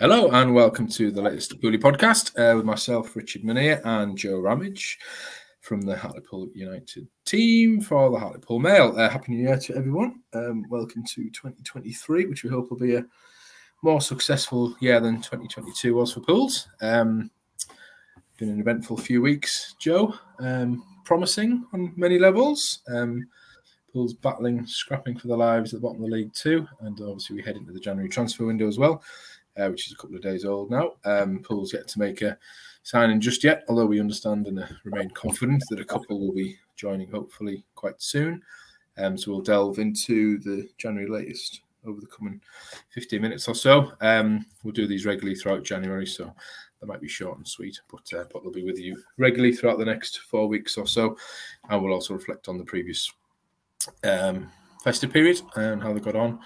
Hello and welcome to the latest Bully podcast uh, with myself, Richard Minear, and Joe Ramage from the Hartlepool United team for the Hartlepool Mail. Uh, Happy New Year to everyone. Um, welcome to 2023, which we hope will be a more successful year than 2022 was for Pools. Um, been an eventful few weeks, Joe. Um, promising on many levels. Um, Pools battling, scrapping for their lives at the bottom of the league too, and obviously we head into the January transfer window as well uh, which is a couple of days old now. Um, Pool's yet to make a signing just yet, although we understand and uh, remain confident that a couple will be joining hopefully quite soon. Um, so we'll delve into the January latest over the coming 15 minutes or so. Um, we'll do these regularly throughout January, so they might be short and sweet, but uh, but they'll be with you regularly throughout the next four weeks or so, and we'll also reflect on the previous um, festive period and how they got on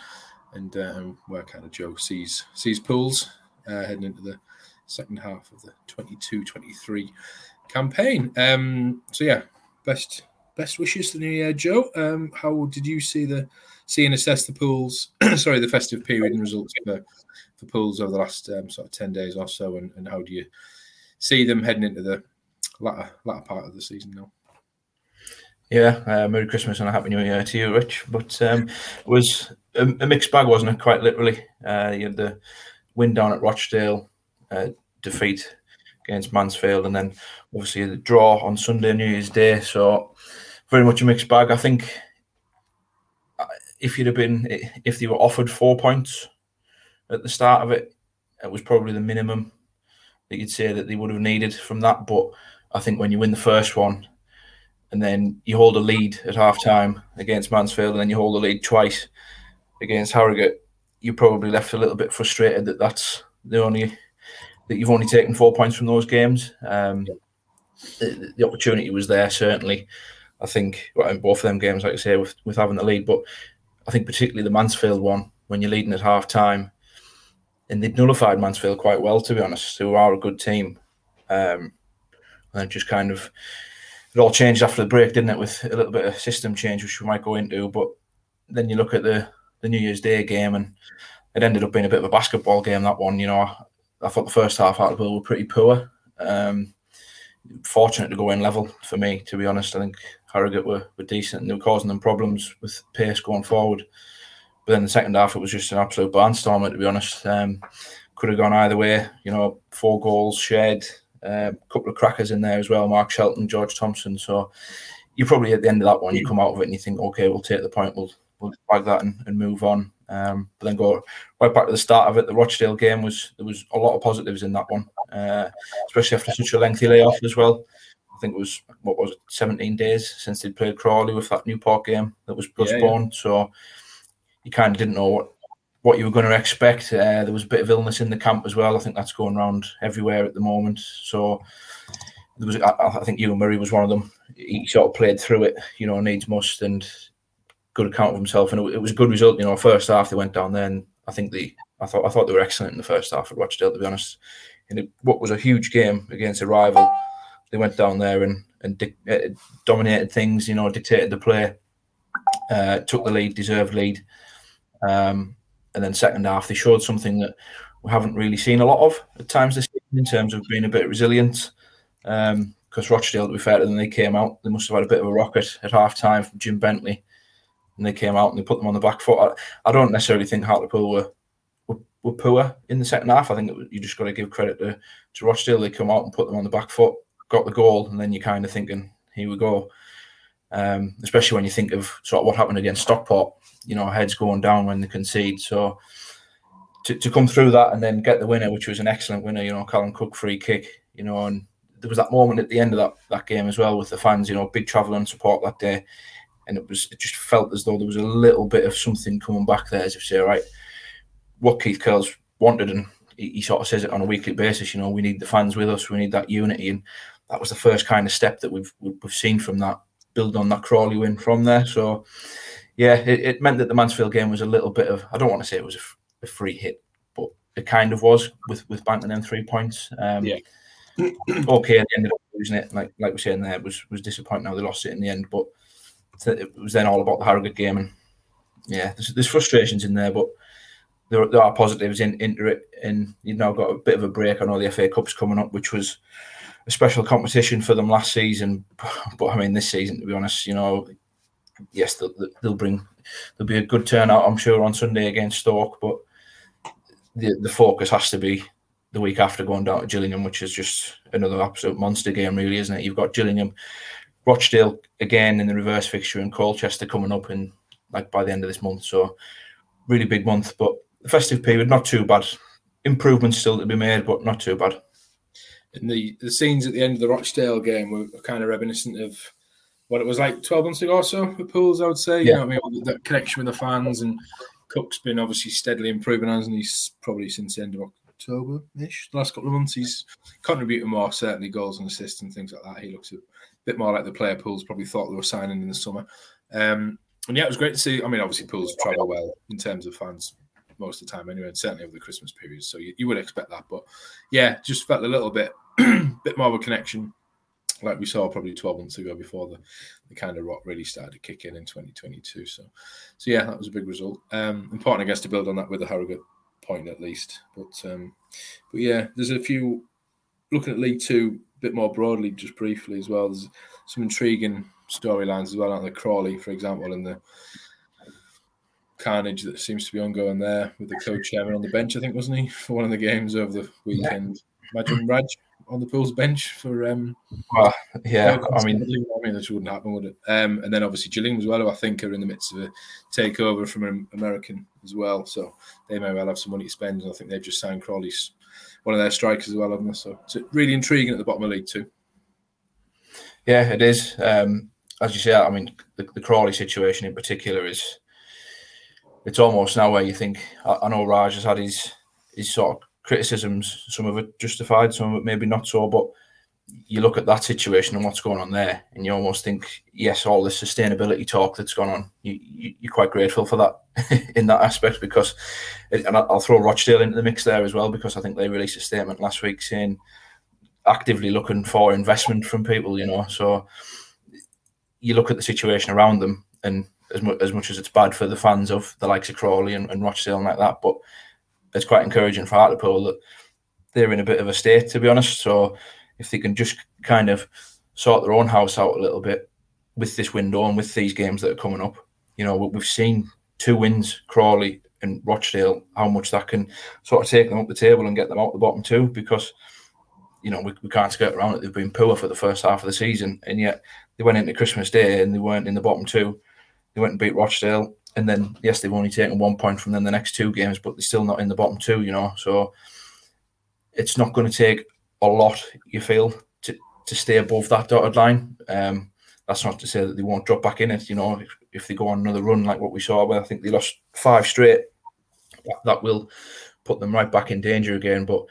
and um, where kind of Joe sees sees pools uh, heading into the second half of the 22-23 campaign. Um, so yeah, best best wishes for the new year, Joe. Um, how did you see the see and assess the pools? sorry, the festive period and results for for pools over the last um, sort of ten days or so, and, and how do you see them heading into the latter latter part of the season now? Yeah, uh, Merry Christmas and a Happy New Year to you, Rich. But um, it was a, a, mixed bag, wasn't it? Quite literally. Uh, you had the win down at Rochdale, uh, defeat against Mansfield, and then obviously the draw on Sunday, New Year's Day. So very much a mixed bag. I think uh, if you'd have been, if they were offered four points at the start of it, it was probably the minimum that you'd say that they would have needed from that. But I think when you win the first one, and then you hold a lead at half time against Mansfield, and then you hold the lead twice against Harrogate, you're probably left a little bit frustrated that that's the only that you've only taken four points from those games. Um, the, the, opportunity was there certainly. I think well, in both of them games, like I say, with with having the lead, but I think particularly the Mansfield one when you're leading at half time, and they'd nullified Mansfield quite well, to be honest, who are a good team, um, and just kind of it all changed after the break, didn't it? With a little bit of system change, which we might go into. But then you look at the the New Year's Day game, and it ended up being a bit of a basketball game. That one, you know, I, I thought the first half Hartlepool were pretty poor. Um, fortunate to go in level for me, to be honest. I think Harrogate were, were decent and they were causing them problems with pace going forward. But then the second half, it was just an absolute barnstormer, to be honest. Um, could have gone either way. You know, four goals shared, a um, couple of crackers in there as well, Mark Shelton, George Thomson. So you probably at the end of that one, you come out of it and you think, okay, we'll take the point, we'll we'll bag that and, and move on. Um, but then go right back to the start of it. The Rochdale game was there was a lot of positives in that one, uh, especially after such a lengthy layoff as well. I think it was what was it, 17 days since they'd played Crawley with that Newport game that was postponed. Yeah, yeah. So you kind of didn't know what what you were going to expect. Uh, there was a bit of illness in the camp as well. I think that's going around everywhere at the moment. So there was, I, I think Euan Murray was one of them. He sort of played through it, you know, needs must and good account of himself. And it, it was a good result. You know, first half they went down there, and I think the I thought I thought they were excellent in the first half at Rochdale, to be honest. In it, what was a huge game against a rival, they went down there and and di- uh, dominated things. You know, dictated the play, uh, took the lead, deserved lead. Um, and then second half they showed something that we haven't really seen a lot of at times this season in terms of being a bit resilient. Because um, Rochdale, to be fair to them, they came out. They must have had a bit of a rocket at half time from Jim Bentley, and they came out and they put them on the back foot. I, I don't necessarily think Hartlepool were, were, were poor in the second half. I think you just got to give credit to, to Rochdale. They come out and put them on the back foot, got the goal, and then you're kind of thinking, here we go. Um, especially when you think of sort of what happened against Stockport you know heads going down when they concede. So to, to come through that and then get the winner, which was an excellent winner, you know, Callum Cook free kick, you know, and there was that moment at the end of that, that game as well with the fans, you know, big travel and support that day. And it was it just felt as though there was a little bit of something coming back there, as if say, right, what Keith Curle's wanted, and he, sort of says it on a weekly basis. You know, we need the fans with us, we need that unity, and that was the first kind of step that we've we've seen from that, build on that Crawley win from there. So yeah, it, it, meant that the Mansfield game was a little bit of I don't want to say it was a, a free hit, but it kind of was with with banking them three points. Um, yeah. okay, they ended up losing it. Like like we are saying there, it was was disappointing how they lost it in the end, but it was then all about the Harrogate game, and yeah, there's, there's frustrations in there, but there, there are positives in into it, and you've now got a bit of a break. I know the FA Cup's coming up, which was a special competition for them last season, but I mean this season, to be honest, you know, yes, they'll, they'll bring there'll be a good turnout, I'm sure, on Sunday against Stoke, but the the focus has to be the week after going down to Gillingham, which is just another absolute monster game, really, isn't it? You've got Gillingham, Rochdale again in the reverse fixture, and Colchester coming up in like by the end of this month. So really big month, but the festive period not too bad. Improvements still to be made, but not too bad. And the the scenes at the end of the Rochdale game were, kind of reminiscent of what it was like 12 months ago or so with Pools, I would say. You know I mean? That connection with the fans and Cook's been obviously steadily improving, hasn't he? Probably since the end of October ish. The last couple of months, he's contributing more, certainly goals and assists and things like that. He looks a bit more like the player Pools probably thought they were signing in the summer. Um, and yeah, it was great to see. I mean, obviously, Pools travel well in terms of fans most of the time anyway, and certainly over the Christmas period. So you, you would expect that. But yeah, just felt a little bit, bit more of a connection like we saw probably 12 months ago before the, the kind of rot really started to kick in in 2022. So, so yeah, that was a big result. Um, important, I guess, to build on that with the Harrogate point at least. But um, but yeah, there's a few looking at League Two a bit more broadly, just briefly as well. There's some intriguing storylines as well, like the Crawley, for example, and the carnage that seems to be ongoing there with the co-chairman on the bench. I think wasn't he for one of the games over the weekend? Yeah. Imagine Raj on the Pools bench for. Um, well, yeah, I mean, I mean, this wouldn't happen, would it? Um, and then obviously Gillingham as well, who I think are in the midst of a takeover from an American as well, so they may well have some money to spend. And I think they've just signed Crawley's one of their strikers as well, haven't they? So it's really intriguing at the bottom of the League Two Yeah, it is. Um, as you say, I mean, the, the Crawley situation in particular is. It's almost now where you think I, I know Raj has had his his sort of criticisms, some of it justified, some of it maybe not so. But you look at that situation and what's going on there, and you almost think, yes, all the sustainability talk that's gone on, you, you, are quite grateful for that in that aspect because, it, and I'll throw Rochdale into the mix there as well because I think they released a statement last week saying actively looking for investment from people, you know. So you look at the situation around them, and as, mu- as much as it's bad for the fans of the likes of Crawley and, and Rochdale and like that, but it's quite encouraging for Hartlepool that they're in a bit of a state, to be honest. So if they can just kind of sort their own house out a little bit with this window and with these games that are coming up, you know, we've seen two wins, Crawley and Rochdale, how much that can sort of take them up the table and get them out the bottom two because, you know, we, we can't skirt around it. They've been poor for the first half of the season and yet they went into Christmas Day and they weren't in the bottom two. They went and beat Rochdale and then yes, they've only taken one point from them the next two games, but they're still not in the bottom two, you know. So it's not going to take a lot, you feel, to, to stay above that dotted line. Um, that's not to say that they won't drop back in it, you know, if, if they go on another run like what we saw, where I think they lost five straight, that, that will put them right back in danger again. But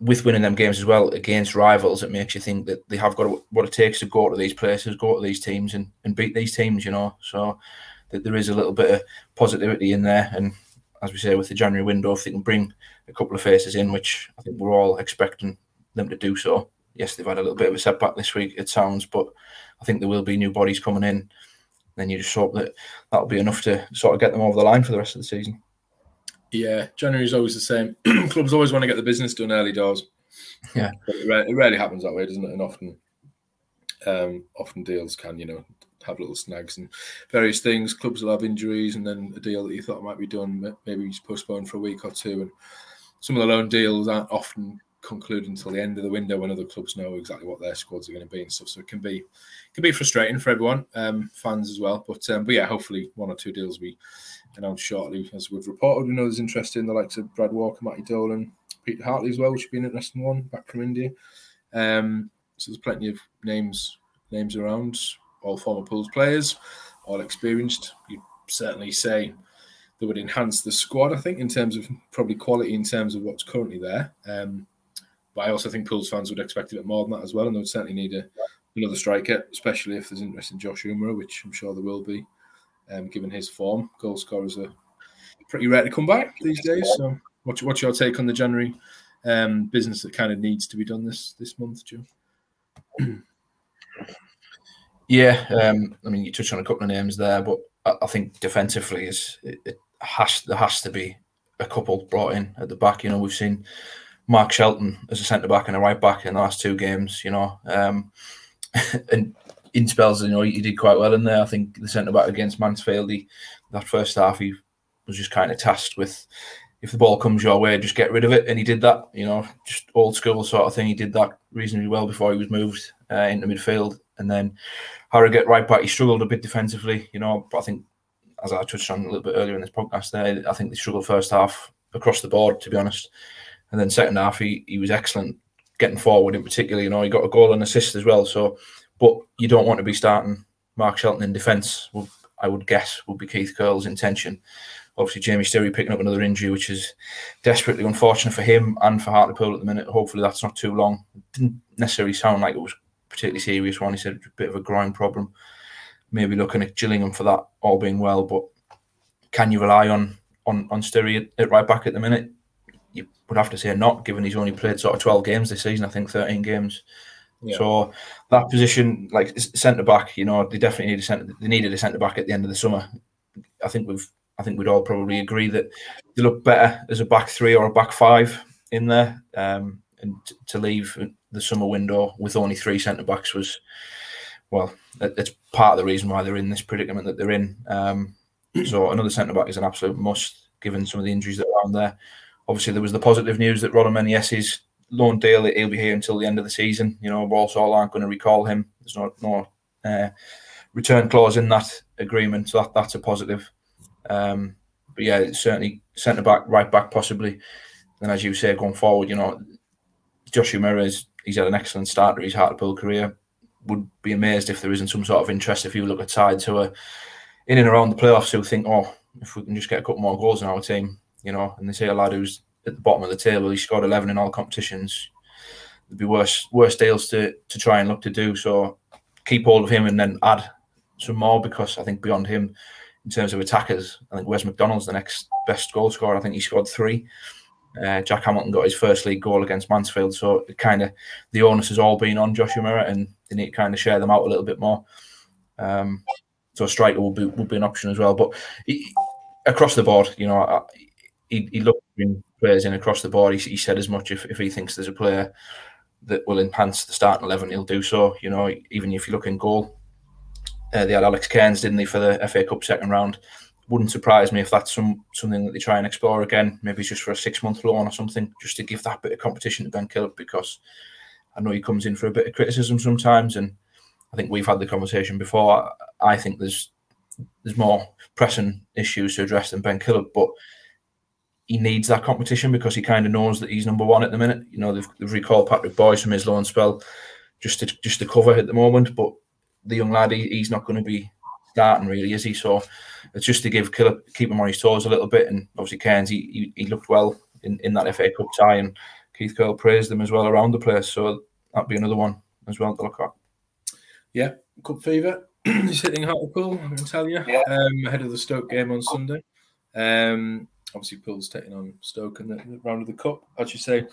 with winning them games as well against rivals, it makes you think that they have got what it takes to go to these places, go to these teams, and, and beat these teams. You know, so that there is a little bit of positivity in there. And as we say, with the January window, if they can bring a couple of faces in, which I think we're all expecting them to do so. Yes, they've had a little bit of a setback this week, it sounds, but I think there will be new bodies coming in. Then you just hope that that'll be enough to sort of get them over the line for the rest of the season. Yeah, January is always the same. Clubs always want to get the business done early doors. Yeah, it, rarely, it rarely happens that way, doesn't it? And often, um, often deals can you know have little snags and various things. Clubs will have injuries, and then a deal that you thought might be done maybe just postponed for a week or two. And some of the loan deals aren't often concluded until the end of the window when other clubs know exactly what their squads are going to be and stuff. So it can be can be frustrating for everyone, um, fans as well. But um, but yeah, hopefully one or two deals we announced shortly, as we've reported. We know there's interest in the likes of Brad Walker, Matty Dolan, Peter Hartley as well, which would be an interesting one back from India. Um, so there's plenty of names names around all former Pools players, all experienced. You'd certainly say that would enhance the squad, I think, in terms of probably quality, in terms of what's currently there. Um, but I also think Pools fans would expect a bit more than that as well, and they would certainly need a, another striker, especially if there's interest in Josh Umerah, which I'm sure there will be, um, given his form. Goal scorers are pretty rare to come back these days. So, what's, what's your take on the January um, business that kind of needs to be done this this month, Joe? Yeah, um, I mean, you touched on a couple of names there, but I, I think defensively is it, it, has there has to be a couple brought in at the back. You know, we've seen Mark Shelton as a centre back and a right back in the last two games. You know, um, and in spells, you know, he did quite well in there. I think the centre back against Mansfield, he, that first half, he was just kind of tasked with if the ball comes your way, just get rid of it. And he did that, you know, just old school sort of thing. He did that reasonably well before he was moved uh, into midfield. And then Harrogate right back, he struggled a bit defensively, you know, but I think, as I touched on a little bit earlier in this podcast there, I think they struggled first half across the board, to be honest. And then second half, he, he was excellent getting forward in particular. You know, he got a goal and assist as well. So, but you don't want to be starting Mark Shelton in defence, I would guess, would be Keith Curle's intention obviously Jamie Sterry picking up another injury, which is desperately unfortunate for him and for Hartlepool at the minute. Hopefully that's not too long. Didn't necessarily sound like it was particularly serious one. He said a bit of a groin problem. Maybe looking at Gillingham for that, all being well. But can you rely on on on at right back at the minute? You would have to say not, given he's only played sort of twelve games this season. I think thirteen games. Yeah. So that position, like centre back, you know, they definitely need a centre. They needed a centre back at the end of the summer. I think we've I think we'd all probably agree that they look better as a back three or a back five in there. Um, and t- to leave the summer window with only three centre backs was, well, it's part of the reason why they're in this predicament that they're in. Um, so another centre back is an absolute must, given some of the injuries that are around there. Obviously, there was the positive news that Rollin Menayese's loan deal, he'll be here until the end of the season. You know, Walsall aren't going to recall him. There's no, no uh, return clause in that agreement, so that, that's a positive. Um, but yeah, certainly centre back, right back, possibly. And as you say, going forward, you know, Joshua is he's had an excellent start to his Hartlepool career. Would be amazed if there isn't some sort of interest if you look at sides who are in and around the playoffs who think, oh, if we can just get a couple more goals in our team, you know, and they say a lad who's at the bottom of the table, he scored 11 in all competitions. There'd be worse worse deals to to try and look to do. So keep hold of him and then add some more because I think beyond him, in terms of attackers. I think Wes McDonald's the next best goal scorer. I think he scored three. Uh, Jack Hamilton got his first league goal against Mansfield, so kind of the onus has all been on Joshua Umerah, and they need to kind of share them out a little bit more. Um, so a striker will be will be an option as well. But he, across the board, you know, he, he looked players in across the board. He, he said as much if, if he thinks there's a player that will enhance the starting eleven, he'll do so. You know, even if you look in goal, uh, they had Alex Cairns, didn't they, for the FA Cup second round? Wouldn't surprise me if that's some something that they try and explore again. Maybe just for a six month loan or something, just to give that bit of competition to Ben Killip because I know he comes in for a bit of criticism sometimes, and I think we've had the conversation before. I think there's there's more pressing issues to address than Ben Killip, but he needs that competition because he kind of knows that he's number one at the minute. You know, they've, they've recalled Patrick Boyce from his loan spell just to just to cover at the moment, but the young lad, he, he's not going to be starting really, is he? So it's just to give Killer, keep him on his toes a little bit. And obviously, Cairns, he, he, he looked well in, in that FA Cup tie, and Keith Curle praised them as well around the place. So that'd be another one as well to look at. Yeah, Cup fever. He's hitting Hartlepool, I can tell you, yeah. um, ahead of the Stoke game on Sunday. Um, obviously, Pool's taking on Stoke in the, the round of the Cup. As you say,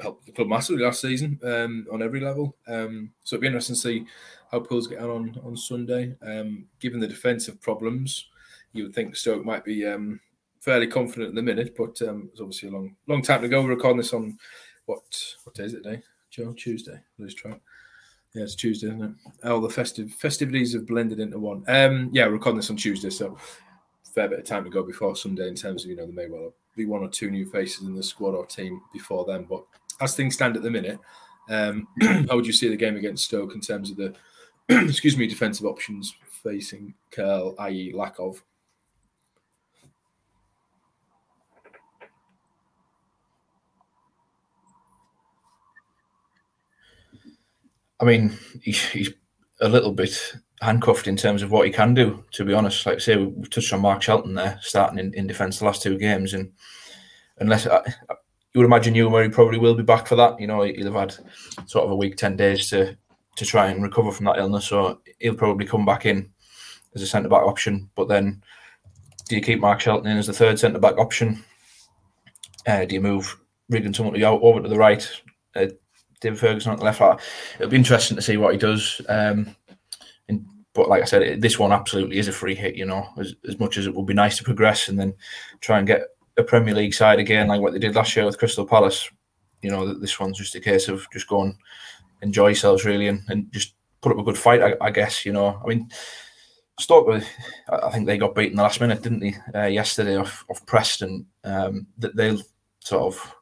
helped the club massively last season um, on every level. Um, so it'd be interesting to see how Pools get on on Sunday. Um, given the defensive problems, you would think Stoke might be um, fairly confident in the minute, but um, it's obviously a long long time to go. We're recording this on what what day is it today? Joe Tuesday. Lose track. Yeah, it's Tuesday, isn't it? All the festive festivities have blended into one. Um, yeah, we're recording this on Tuesday, so fair bit of time to go before Sunday in terms of you know there may well be one or two new faces in the squad or team before then, but as things stand at the minute, um, how would you see the game against Stoke in terms of the excuse me defensive options facing Curle, i.e., lack of? I mean, he's a little bit handcuffed in terms of what he can do. To be honest, like I say, we touched on Mark Shelton there, starting in, in defence the last two games, and unless I, you would imagine Umerah probably will be back for that. You know, he'll have had sort of a week, ten days to to try and recover from that illness, so he'll probably come back in as a centre back option. But then, do you keep Mark Shelton in as the third centre back option? Uh, do you move Tumilty out over to the right? Uh, David Ferguson on the left. It'll be interesting to see what he does. Um, and, but like I said, this one absolutely is a free hit. You know, as, as much as it would be nice to progress and then try and get a Premier League side again, like what they did last year with Crystal Palace, you know, this one's just a case of just go and enjoy yourselves really and, and just put up a good fight, I, I guess, you know. I mean, Stoke, I think they got beaten the last minute, didn't they, uh, yesterday off, off Preston. Um, that they'll sort of,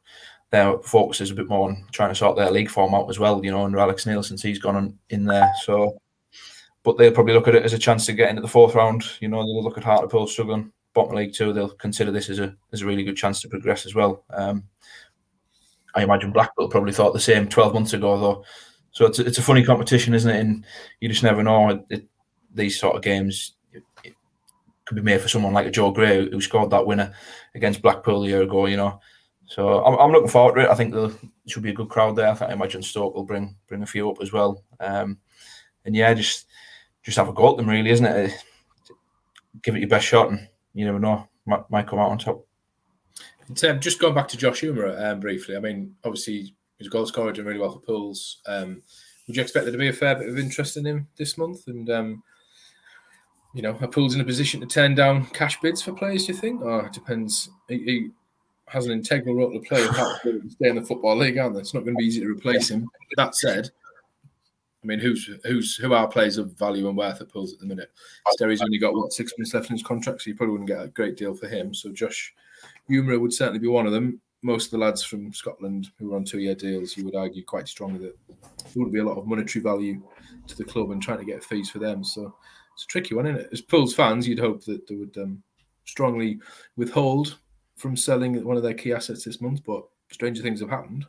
their focus is a bit more on trying to sort their league form out as well, you know, under Alex since he's gone on, in there. So, but they'll probably look at it as a chance to get into the fourth round. You know, they'll look at Hartlepool struggling, bottom League Two. They'll consider this as a as a really good chance to progress as well. Um, I imagine Blackpool probably thought the same 12 months ago, though. So it's a, it's a funny competition, isn't it? And you just never know. It, it, these sort of games it could be made for someone like a Joe Gray who scored that winner against Blackpool a year ago. You know, so I'm, I'm looking forward to it. I think there should be a good crowd there. I, think, I imagine Stoke will bring bring a few up as well. Um, and yeah, just just have a go at them, really, isn't it? Give it your best shot, and you never know, might, might come out on top. Um, just going back to Josh Umerah um, briefly, I mean, obviously his goal scorer doing really well for Pools. Um, would you expect there to be a fair bit of interest in him this month? And um, you know, are Pools in a position to turn down cash bids for players? Do you think, or it depends? He, he has an integral role to play stay in the football league, aren't they? It's not going to be easy to replace him. That said, I mean, who's who's who are players of value and worth at Pools at the minute? Sterry's only got what six months left in his contract, so you probably wouldn't get a great deal for him. So Josh Umerah would certainly be one of them. Most of the lads from Scotland who are on two-year deals, you would argue quite strongly that there wouldn't be a lot of monetary value to the club and trying to get fees for them. So it's a tricky one, isn't it? As Pools fans, you'd hope that they would um, strongly withhold from selling one of their key assets this month, but stranger things have happened.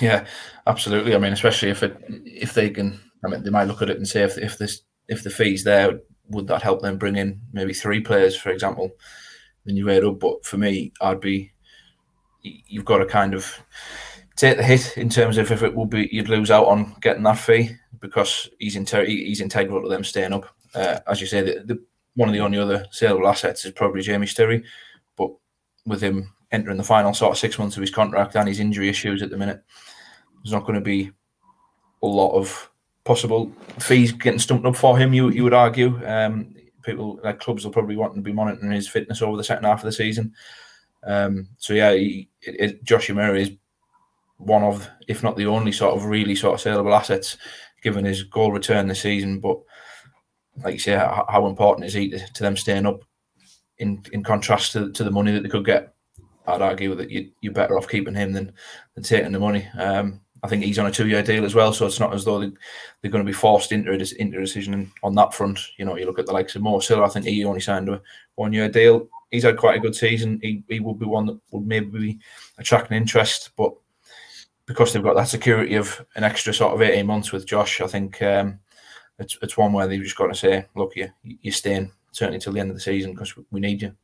Yeah, absolutely. I mean, especially if it if they can, I mean, they might look at it and say if if this if the fees there, would that help them bring in maybe three players, for example, then you weigh up. But for me, I'd be you've got to kind of take the hit in terms of if it will be you'd lose out on getting that fee because he's inter- he's integral to them staying up. Uh, as you say, the, the, one of the only other saleable assets is probably Jamie Sterry, but with him entering the final sort of six months of his contract and his injury issues at the minute, there's not going to be a lot of possible fees getting stumped up for him. You you would argue. Um, people like clubs will probably want to be monitoring his fitness over the second half of the season. Um, so yeah, he, it, it, Josh Umerah is one of, if not the only, sort of really sort of saleable assets, given his goal return this season. But like you say, how, how important is he to, to, them staying up? In in contrast to, to the money that they could get, I'd argue that you, you're better off keeping him than than taking the money. Um, I think he's on a two-year deal as well, so it's not as though they, are going to be forced into a, into a decision on that front. You know, you look at the likes of Mo Sylla, I think he only signed a one-year deal. He's had quite a good season. He, he would be one that would maybe be attracting interest, but because they've got that security of an extra sort of 18 months with Josh, I think um, it's it's one where they've just got to say, look, you, you're staying certainly till the end of the season because we need you.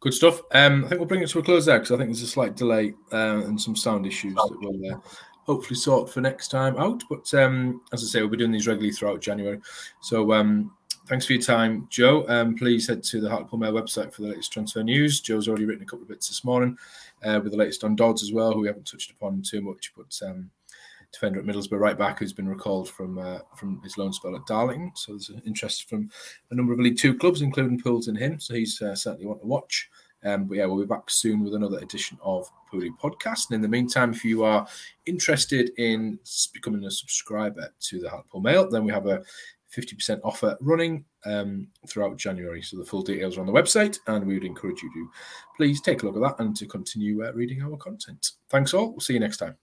Good stuff. Um, I think we'll bring it to a close there because I think there's a slight delay uh, and some sound issues that we'll uh, hopefully sort for next time out. But um, as I say, we'll be doing these regularly throughout January. So um, thanks for your time, Joe. Um, please head to the Hartlepool Mail website for the latest transfer news. Joe's already written a couple of bits this morning uh, with the latest on Dodds as well, who we haven't touched upon too much. But um, defender at Middlesbrough, right back, who's been recalled from uh, from his loan spell at Darlington. So there's an interest from a number of League Two clubs, including Pools in him. So he's uh, certainly one to watch. Um, but yeah, we'll be back soon with another edition of Pooley Podcast. And in the meantime, if you are interested in becoming a subscriber to the Hartlepool Mail, then we have a 50% offer running um, throughout January. So the full details are on the website, and we would encourage you to please take a look at that and to continue uh, reading our content. Thanks all. We'll see you next time.